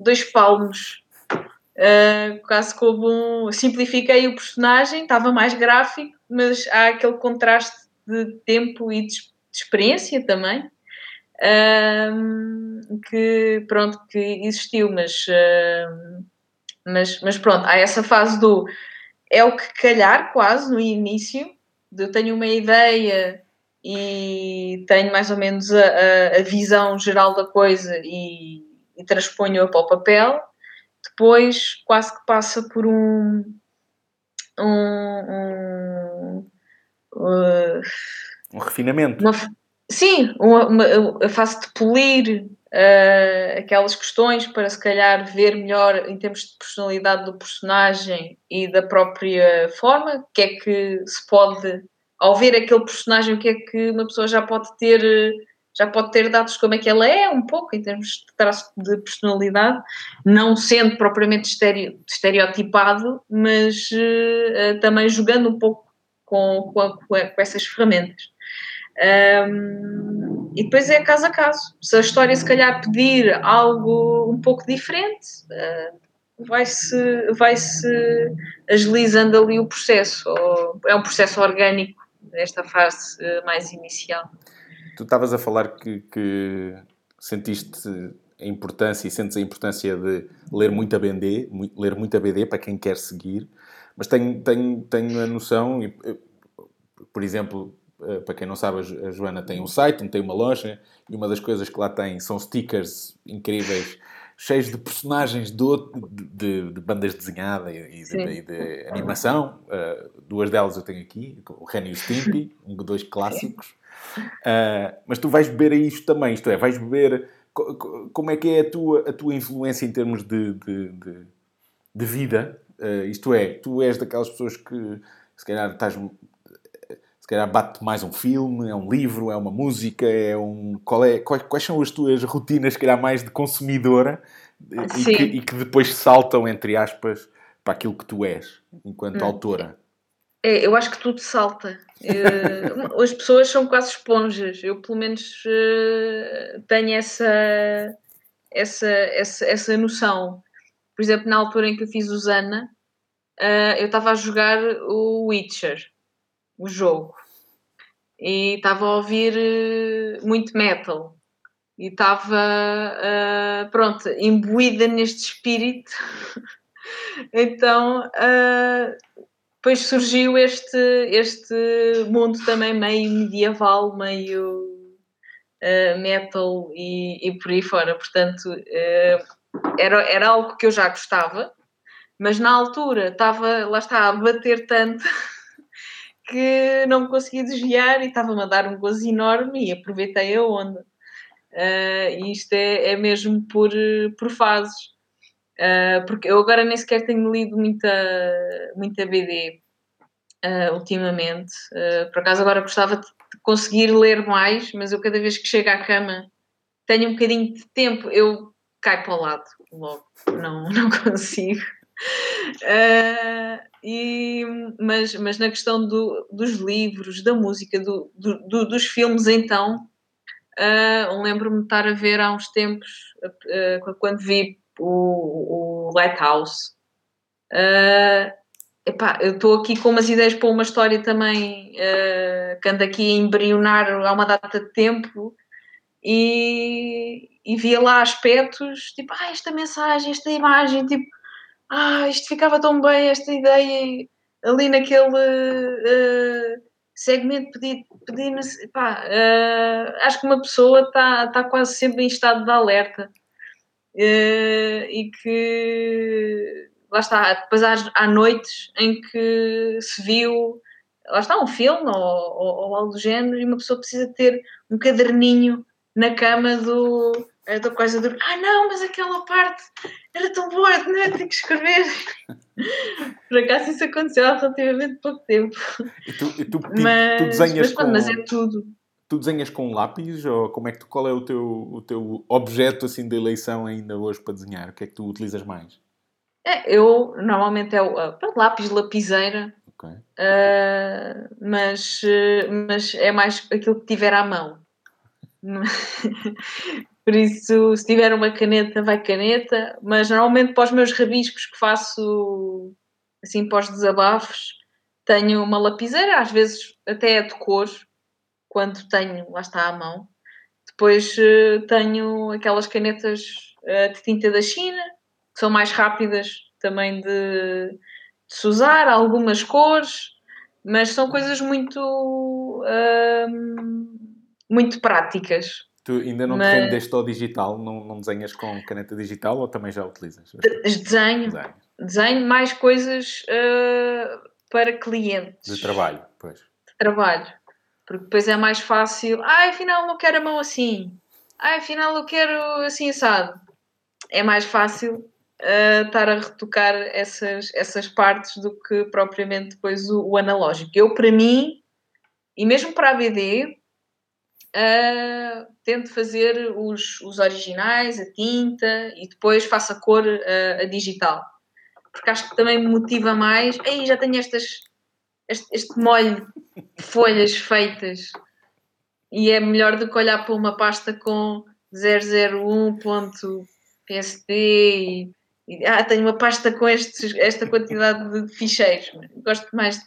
dois palmos. Uh, quase como um. Simplifiquei o personagem, estava mais gráfico, mas há aquele contraste de tempo e de, experiência também. Um, que pronto que existiu mas, mas mas pronto há essa fase do é o que calhar quase no início de eu tenho uma ideia e tenho mais ou menos a, a, a visão geral da coisa e, e transponho-a para o papel, depois quase que passa por um. um, um, uh, um refinamento. Uma, sim, uma, uma, a de polir uh, aquelas questões para se calhar ver melhor em termos de personalidade do personagem e da própria forma, o que é que se pode, ao ver aquele personagem, o que é que uma pessoa já pode ter já pode ter dados como é que ela é, um pouco, em termos de traço de personalidade, não sendo propriamente estereotipado, mas uh, também jogando um pouco com, com, com essas ferramentas. Um, e depois é caso a caso. Se a história se calhar pedir algo um pouco diferente, uh, vai-se vai -se agilizando ali o processo. é um processo orgânico nesta fase uh, mais inicial. Tu estavas a falar que, que, sentiste a importância e sentes a importância de ler muita BD, ler muita BD para quem quer seguir, mas tenho, tenho, tenho a noção, eh, por exemplo, para quem não sabe, a Joana tem um site, tem uma loja, e uma das coisas que lá tem são stickers incríveis, cheios de personagens de, de, de bandas desenhadas e de, e de animação. Uh, duas delas eu tenho aqui, o Ren e o Stimpy, um, dois clássicos. Uh, mas tu vais beber a isto também, isto é, vais beber como é que é a tua, a tua influência em termos de, de, de, de vida? Uh, isto é, tu és daquelas pessoas que se calhar estás se calhar bate mais um filme, é um livro, é uma música, é um. Qual é, quais, quais são as tuas rotinas, se calhar, mais de consumidora e que, e que, depois saltam, entre aspas, para aquilo que tu és, enquanto hum. autora? É, eu acho que tudo salta. Uh, as pessoas são quase esponjas. Eu, pelo menos, uh, tenho essa, essa, essa, essa noção. Por exemplo, na altura em que eu fiz o Zana, uh, eu estava a jogar o Witcher o jogo. E estava a ouvir uh, muito metal. E estava, uh, pronto, imbuída neste espírito. então, uh, depois surgiu este, este mundo também meio medieval, meio metal e, e por aí fora. Portanto, era, era algo que eu já gostava, mas na altura estava, lá está, a bater tanto que não me conseguia desviar e estava-me a dar um gozo enorme e aproveitei a onda. Uh, isto é, é mesmo por, por fases. Uh, porque eu agora nem sequer tenho lido muita, muita BD uh, ultimamente. Uh, por acaso agora gostava de conseguir ler mais, mas eu cada vez que chego à cama tenho um bocadinho de tempo, eu caio para o lado logo, não, não consigo. Uh, e, mas, mas na questão do, dos livros, da música, do, do, dos filmes, então, uh, lembro-me de estar a ver há uns tempos, uh, quando vi o, o Lighthouse. Epá, eu estou aqui com umas ideias para uma história também que anda aqui a embrionar há uma data de tempo e, e via lá aspectos tipo, ah, esta mensagem, esta imagem, tipo ah, isto ficava tão bem, esta ideia ali naquele uh, segmento pedi, pedi pá, uh, acho que uma pessoa está tá quase sempre em estado de alerta uh, e que lá está, depois há, há noites em que se viu lá está um filme ou, ou, ou algo do género e uma pessoa precisa ter um caderninho na cama do eu estou quase a dormir. Ah, não, mas aquela parte era tão boa, não é? Tenho que escrever. Por acaso isso aconteceu há relativamente pouco tempo. E tu, e tu, mas, tu desenhas mas, com... mas é tudo. Tu desenhas com lápis ou como é que tu, qual é o teu, o teu objeto assim de eleição ainda hoje para desenhar? O que é que tu utilizas mais? É, eu normalmente é o uh, lápis, lapiseira, okay. uh, mas, uh, mas é mais aquilo que tiver à mão. Por isso, se tiver uma caneta, vai caneta, mas normalmente para os meus rabiscos que faço assim para os desabafos, tenho uma lapiseira, às vezes até é de cor, quando tenho, lá está à mão. Depois eh, tenho aquelas canetas eh, de tinta da China, que são mais rápidas também de, de se usar, algumas cores. mas são coisas muito, muito práticas. Tu ainda não mas... te rendeste ao digital? Não, não desenhas com caneta digital ou também já utilizas? Desenho. Desenho, desenho mais coisas uh, para clientes. De trabalho, pois. De trabalho. Porque depois é mais fácil. Ah, afinal não quero a mão assim. Ah, afinal eu quero assim assado. É mais fácil uh, estar a retocar essas, essas partes do que propriamente depois o, o analógico. Eu, para mim, e mesmo para a BD, uh, tento fazer os, os originais, a tinta e depois faço a cor uh, a digital. Porque acho que também me motiva mais. Aí já tenho estas, este, este molho de folhas feitas e é melhor do que olhar para uma pasta com 001.psd e, ah, tenho uma pasta com estes, esta quantidade de ficheiros. Gosto mais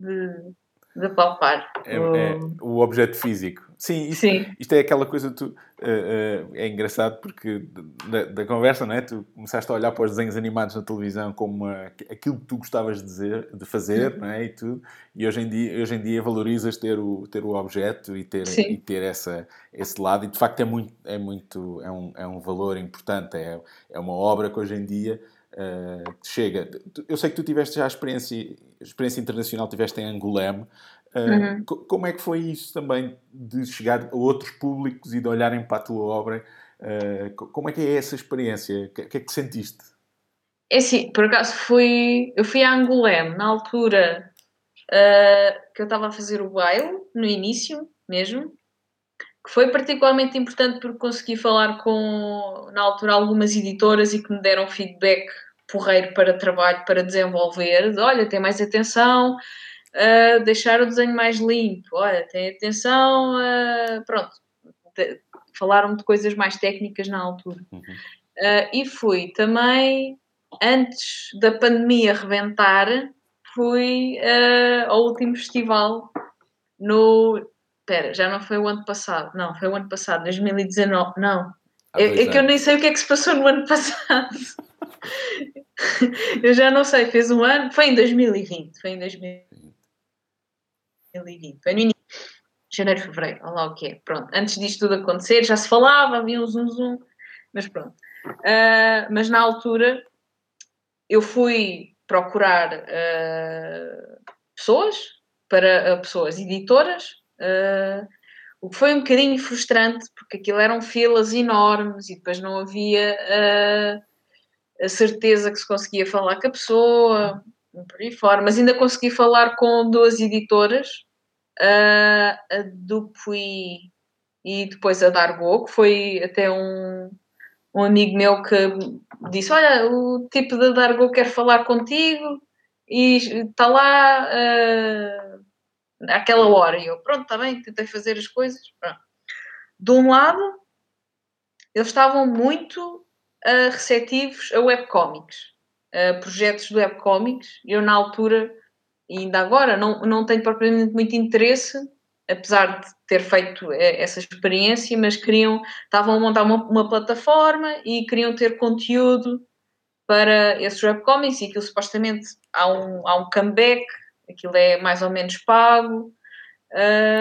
de, de palpar. É, o... é o objeto físico. Sim, isto, Sim. isto é aquela coisa tu, uh, uh, é engraçado porque da, da, conversa, não é? Tu começaste a olhar para os desenhos animados na televisão como aquilo que tu gostavas de, dizer, de fazer, uhum. não é? E tudo. E hoje em dia, hoje em dia valorizas ter o, ter o objeto e ter, e ter essa, esse lado. E de facto é muito, é muito, é um, é um valor importante. É, é uma obra que hoje em dia uh, chega. Eu sei que tu tiveste já a experiência, experiência internacional, tiveste em Angolém. Uhum. Como é que foi isso também de chegar a outros públicos e de olharem para a tua obra? Uh, como é que é essa experiência? O que, que, é que sentiste? É assim, por acaso fui. Eu fui a Angolém na altura uh, que eu estava a fazer o baile, no início mesmo, que foi particularmente importante porque consegui falar com, na altura, algumas editoras e que me deram feedback porreiro para trabalho, para desenvolver. De, Olha, tem mais atenção deixar o desenho mais limpo. Olha, tem atenção, pronto. Falaram de coisas mais técnicas na altura. Uhum. Uh, e fui também, antes da pandemia reventar, fui uh, ao último festival no. Espera, já não foi o ano passado. Não, foi o ano passado, 2019. Não. É, é que eu nem sei o que é que se passou no ano passado. eu já não sei, fez um ano. Foi em 2020. Foi em 2020. 2020. Foi no início. Janeiro, fevereiro, olha lá o que é. Pronto, antes disto tudo acontecer, já se falava, havia um zoom zoom, mas pronto. Uh, mas na altura eu fui procurar uh, pessoas, para uh, pessoas editoras, o que foi um bocadinho frustrante, porque aquilo eram filas enormes e depois não havia a certeza que se conseguia falar com a pessoa, por aí fora, mas ainda consegui falar com duas editoras a, a Dupuy e depois a Dargo, que foi até um, um amigo meu que disse: Olha, o tipo da Dargo quer falar contigo e está lá uh, àquela hora. E eu, pronto, está bem, tentei fazer as coisas. Pronto. De um lado, eles estavam muito uh, receptivos a webcomics, a projetos de webcomics. Eu, na altura, e ainda agora não, não tenho propriamente muito interesse, apesar de ter feito eh, essa experiência, mas queriam, estavam a montar uma, uma plataforma e queriam ter conteúdo para esses webcomics e aquilo supostamente há um, há um comeback, aquilo é mais ou menos pago,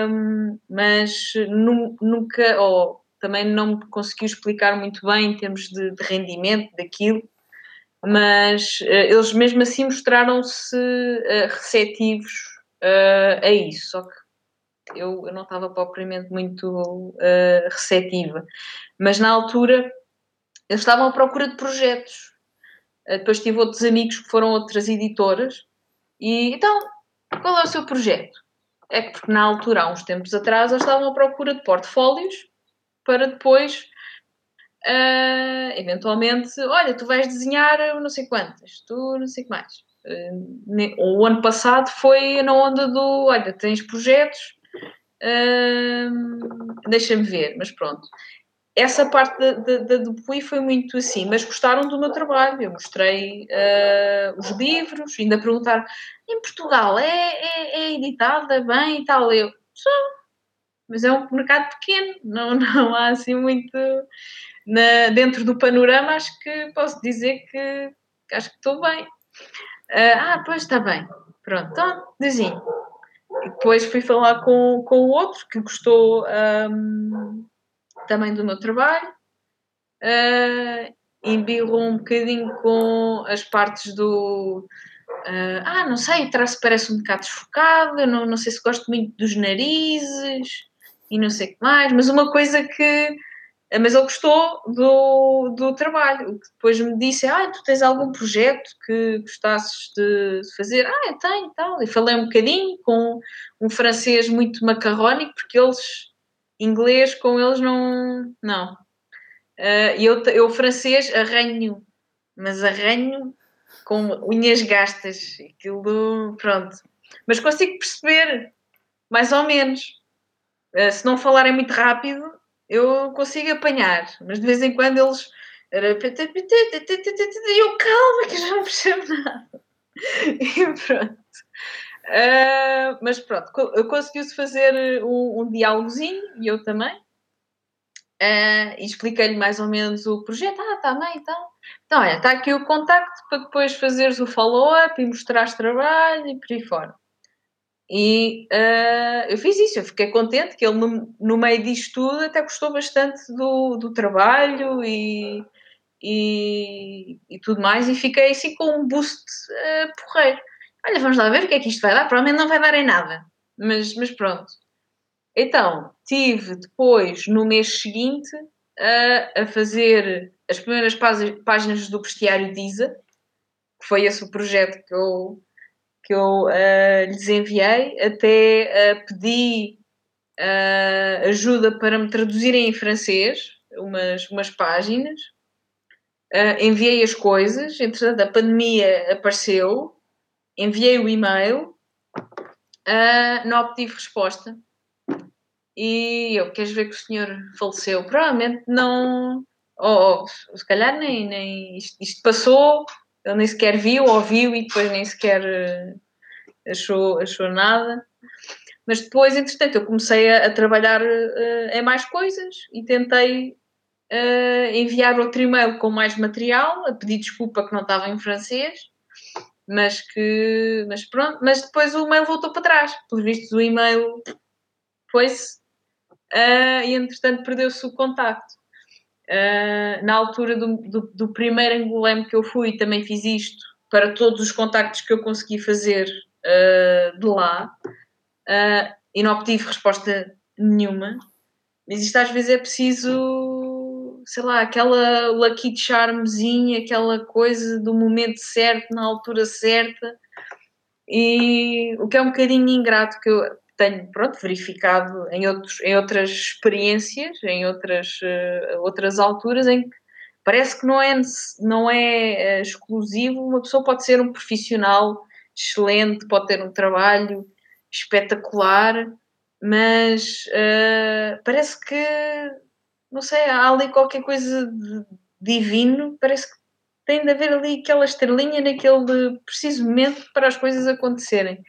um, mas nunca, ou também não me conseguiu explicar muito bem em termos de, de rendimento daquilo, mas uh, eles mesmo assim mostraram-se uh, receptivos uh, a isso, só que eu, eu não estava propriamente muito receptiva. Mas na altura eles estavam à procura de projetos. depois tive outros amigos que foram outras editoras e então, qual é o seu projeto? É que porque na altura, há uns tempos atrás, eles estavam à procura de portfólios para depois uh, eventualmente, olha, tu vais desenhar não sei quantas, tu não sei o que mais. Uh, o ano passado foi na onda do, olha, tens projetos, uh, deixa-me ver, mas pronto. Essa parte da Dupuy foi muito assim, mas gostaram do meu trabalho. Eu mostrei os livros, ainda perguntaram: em Portugal é, é, é editada bem e tal? Eu, mas é um mercado pequeno, não, não há assim muito na, dentro do panorama, acho que posso dizer que, acho que estou bem. Uh, ah, pois está bem. Pronto, então, desenho. depois fui falar com, com o outro que gostou um, também do meu trabalho. Uh, embirrou um bocadinho com as partes do. Uh, ah, não sei, o traço parece um bocado desfocado, não, não sei se gosto muito dos narizes e não sei o que mais, mas uma coisa que mas ele gostou do, do trabalho. Depois me disse: Ah, tu tens algum projeto que gostasses de fazer? Ah, eu tenho tal. E falei um bocadinho com um francês muito macarrónico, porque eles, inglês, com eles não. Não. Uh, eu, eu, francês, arranho, mas arranho com unhas gastas. Aquilo, pronto. Mas consigo perceber, mais ou menos. Uh, se não falarem muito rápido, eu consigo apanhar, mas de vez em quando eles. E eu, calma, que já não percebo nada. E pronto. Uh, mas pronto, conseguiu-se fazer um, um diálogozinho e eu também. Uh, e expliquei-lhe mais ou menos o projeto. Ah, está bem, então. Então, olha, está aqui o contacto para depois fazeres o follow-up e mostrares trabalho e por aí fora. E uh, eu fiz isso, eu fiquei contente que ele, no, no, meio disto tudo, até gostou bastante do, do trabalho e, e, e, tudo mais, e fiquei assim com um boost uh, porreiro. Olha, vamos lá ver o que é que isto vai dar. Provavelmente não vai dar em nada, mas, mas pronto. Então, tive depois, no mês seguinte, a, a fazer as primeiras páginas do bestiário DISA, que foi esse o projeto que eu que eu uh, lhes enviei, até uh, pedi uh, ajuda para me traduzirem em francês umas, umas páginas, enviei as coisas, entretanto a pandemia apareceu, enviei o e-mail, não obtive resposta. E eu, queres ver que o senhor faleceu? Provavelmente não, ou, ou se calhar nem, nem isto, isto passou ele nem sequer viu, ouviu e depois nem sequer uh, achou, achou nada. Mas depois, entretanto, eu comecei a, a trabalhar uh, em mais coisas e tentei uh, enviar outro e-mail com mais material, a pedir desculpa que não estava em francês, mas que, mas pronto, mas depois o e-mail voltou para trás, pelos vistos o e-mail foi-se uh, e entretanto perdeu-se o contacto. Uh, na altura do, do, do primeiro Angolem que eu fui, também fiz isto para todos os contactos que eu consegui fazer uh, de lá uh, e não obtive resposta nenhuma. Mas isto às vezes é preciso, sei lá, aquela lucky charmezinha, aquela coisa do momento certo, na altura certa. E o que é um bocadinho ingrato que eu tenho pronto, verificado em, outros, em outras experiências, em outras, uh, outras alturas, em que parece que não é, não é uh, exclusivo, uma pessoa pode ser um profissional excelente, pode ter um trabalho espetacular, mas uh, parece que, não sei, há ali qualquer coisa divino, parece que tem de haver ali aquela estrelinha naquele preciso momento para as coisas acontecerem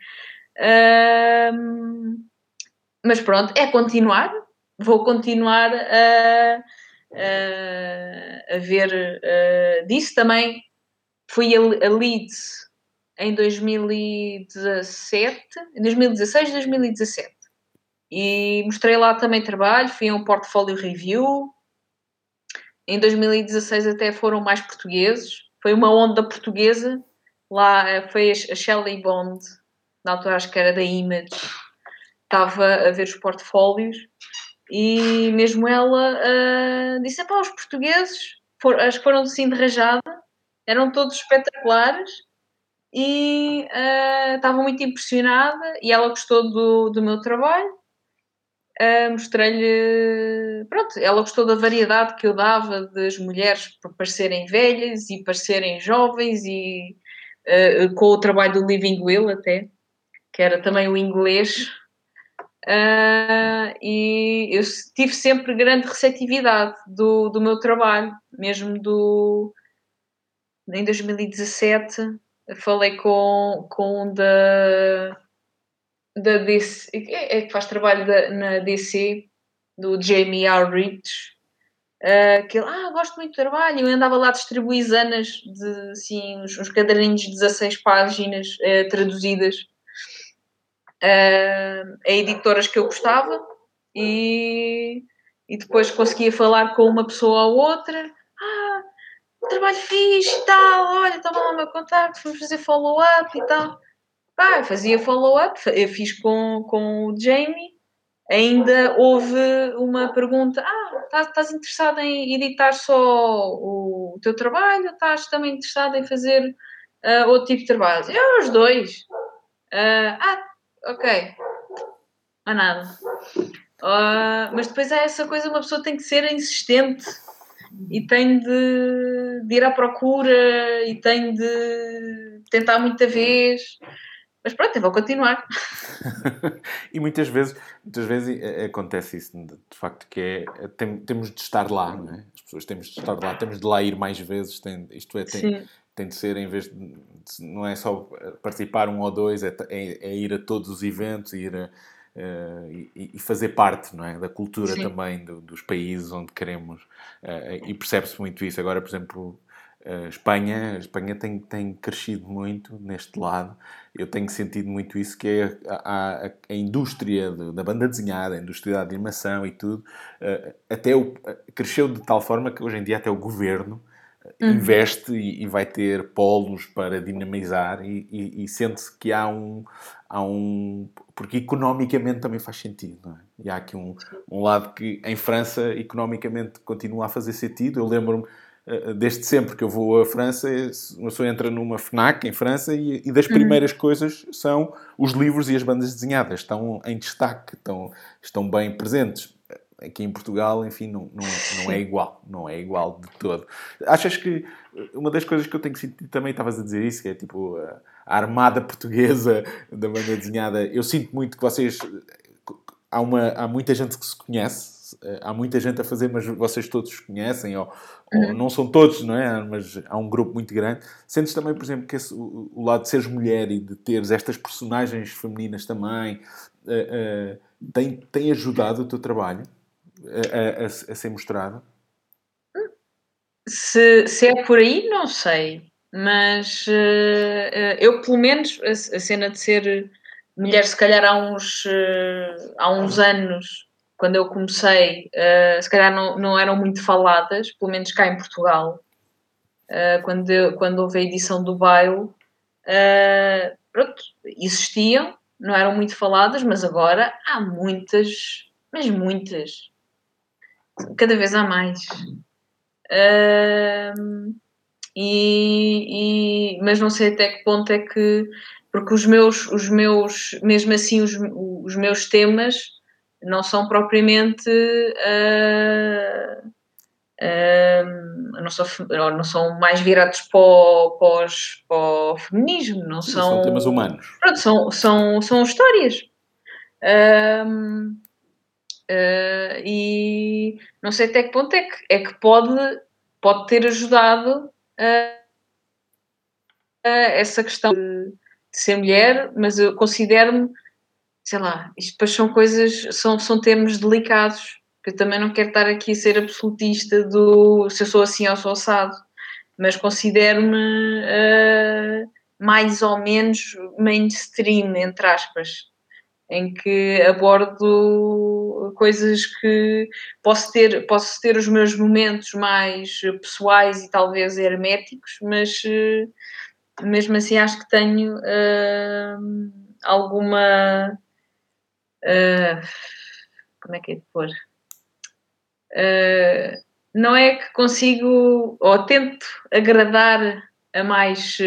mas pronto, é continuar. Vou continuar a, a, a ver uh, disso também. Fui a, a Leeds em 2017, 2016, 2017. E mostrei lá também trabalho, fui a um portfólio review. Em 2016 até foram mais portugueses. Foi uma onda portuguesa. Lá eh, foi a Shelley Bond, na altura acho que era da Image, estava a ver os portfólios. E mesmo ela uh, disse: pá, os portugueses, for, que foram assim de rajada, eram todos espetaculares. E uh, estava muito impressionada. E ela gostou do, do meu trabalho. Uh, mostrei-lhe, pronto, ela gostou da variedade que eu dava das mulheres para parecerem velhas e parecerem jovens e uh, com o trabalho do Living Will até que era também o inglês, uh, e eu tive sempre grande receptividade do, do meu trabalho, mesmo do. Em 2017 falei com, com um da, da DC, é, é que faz trabalho da, na DC, do Jamie R. Rich, uh, que ele, ah, gosto muito do trabalho, eu andava lá a distribuir de, assim, uns, uns caderninhos de 16 páginas uh, traduzidas uh, a editoras que eu gostava e, e depois conseguia falar com uma pessoa ou outra. Ah, trabalho fixe e tal, olha, toma lá o meu contacto, vamos fazer follow-up e tal. Pá, fazia follow-up, eu fiz com, com o Jamie. Ainda houve uma pergunta: Ah, estás, estás interessado em editar só o, teu trabalho? Estás também interessado em fazer uh, outro tipo de trabalho? Eu, os dois. Uh, ah, ok. Há nada. Uh, mas depois é essa coisa, uma pessoa tem que ser insistente e tem de, de ir à procura e tem de tentar muita vez. Mas pronto, eu vou continuar. e muitas vezes, muitas vezes eh, acontece isso, de, facto, que é, é tem, temos de estar lá, não é? As pessoas temos de estar lá, temos de lá ir mais vezes, tem, isto é, tem, tem de ser, em vez de, não é só participar um ou dois, é, é, é ir a todos os eventos, ir a, uh, e, e, fazer parte, não é? Da cultura Sim. também do, dos países onde queremos, uh, e percebe-se muito isso. Agora, por exemplo, a Espanha, a Espanha tem, tem crescido muito neste lado. Eu tenho sentido muito isso, que é a, a, a indústria de, da banda desenhada, a indústria da animação e tudo, uh, até o, cresceu de tal forma que hoje em dia até o governo uhum. investe e, e, vai ter polos para dinamizar e, e, e sente-se que há um, há um... Porque economicamente também faz sentido, não é? E há aqui um, um lado que em França economicamente continua a fazer sentido. Eu lembro-me eh, desde sempre que eu vou à França, uma pessoa entra numa FNAC em França e, e das uhum. primeiras uhum. coisas são os livros e as bandas desenhadas. Estão em destaque, estão, estão bem presentes. Aqui em Portugal, enfim, não, não, não é igual. Não é igual de todo. Achas que uma das coisas que eu tenho sentido também, estavas a dizer isso, que é tipo a armada portuguesa da banda desenhada. Eu sinto muito que vocês. Há, uma, há muita gente que se conhece, há muita gente a fazer, mas vocês todos conhecem, ou, uhum. ou, não são todos, não é? Mas há um grupo muito grande. Sentes também, por exemplo, que esse, o, o, lado de seres mulher e de teres estas personagens femininas também uh, uh, tem, tem ajudado o teu trabalho a, a, a ser mostrado? Se, se é por aí, não sei. Mas uh, eu, pelo menos, a, a, cena de ser mulher, se calhar há uns, há uns anos quando eu comecei, uh, se calhar não, não eram muito faladas, pelo menos cá em Portugal. Uh, quando, eu, quando houve a edição do baile, uh, pronto, existiam, não eram muito faladas, mas agora há muitas, mas muitas. Cada vez há mais. Uh, e, e, mas não sei até que ponto é que porque os meus, os meus mesmo assim os, os meus temas não são propriamente uh, uh, não, são, não são mais virados para o, para, os, para o feminismo, não Sim, são, são temas humanos. Pronto, são, são, são histórias. Uh, e não sei até que ponto é que, é que pode, pode ter ajudado essa questão de, de ser mulher, mas eu considero-me sei lá, isto depois são coisas, são, são termos delicados, que eu também não quero estar aqui a ser absolutista do se eu sou assim ou sou assado, mas considero-me uh, mais ou menos mainstream, entre aspas, em que abordo coisas que posso ter, posso ter os meus momentos mais pessoais e talvez herméticos, mas uh, mesmo assim acho que tenho uh, alguma Uh, como é que é de pôr? Uh, não é que consigo ou tento agradar a mais,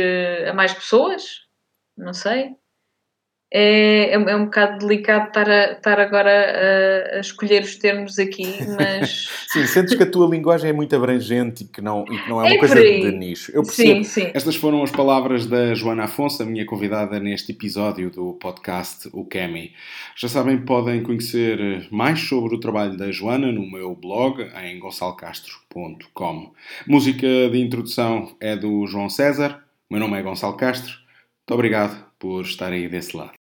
a mais pessoas, não sei, é, é, é, um bocado delicado estar, a, estar agora a, a, escolher os termos aqui, mas. sim, sentes que a tua linguagem é muito abrangente e que não, e que não é, é uma coisa de nicho. Eu percebo. Sim, sim. Estas foram as palavras da Joana Afonso, a minha convidada neste episódio do podcast O Kemi. Já sabem, podem conhecer mais sobre o trabalho da Joana no meu blog em gonçalcastro.com. Música de introdução é do João César. O meu nome é Gonçalo Castro. Muito obrigado por estar aí desse lado.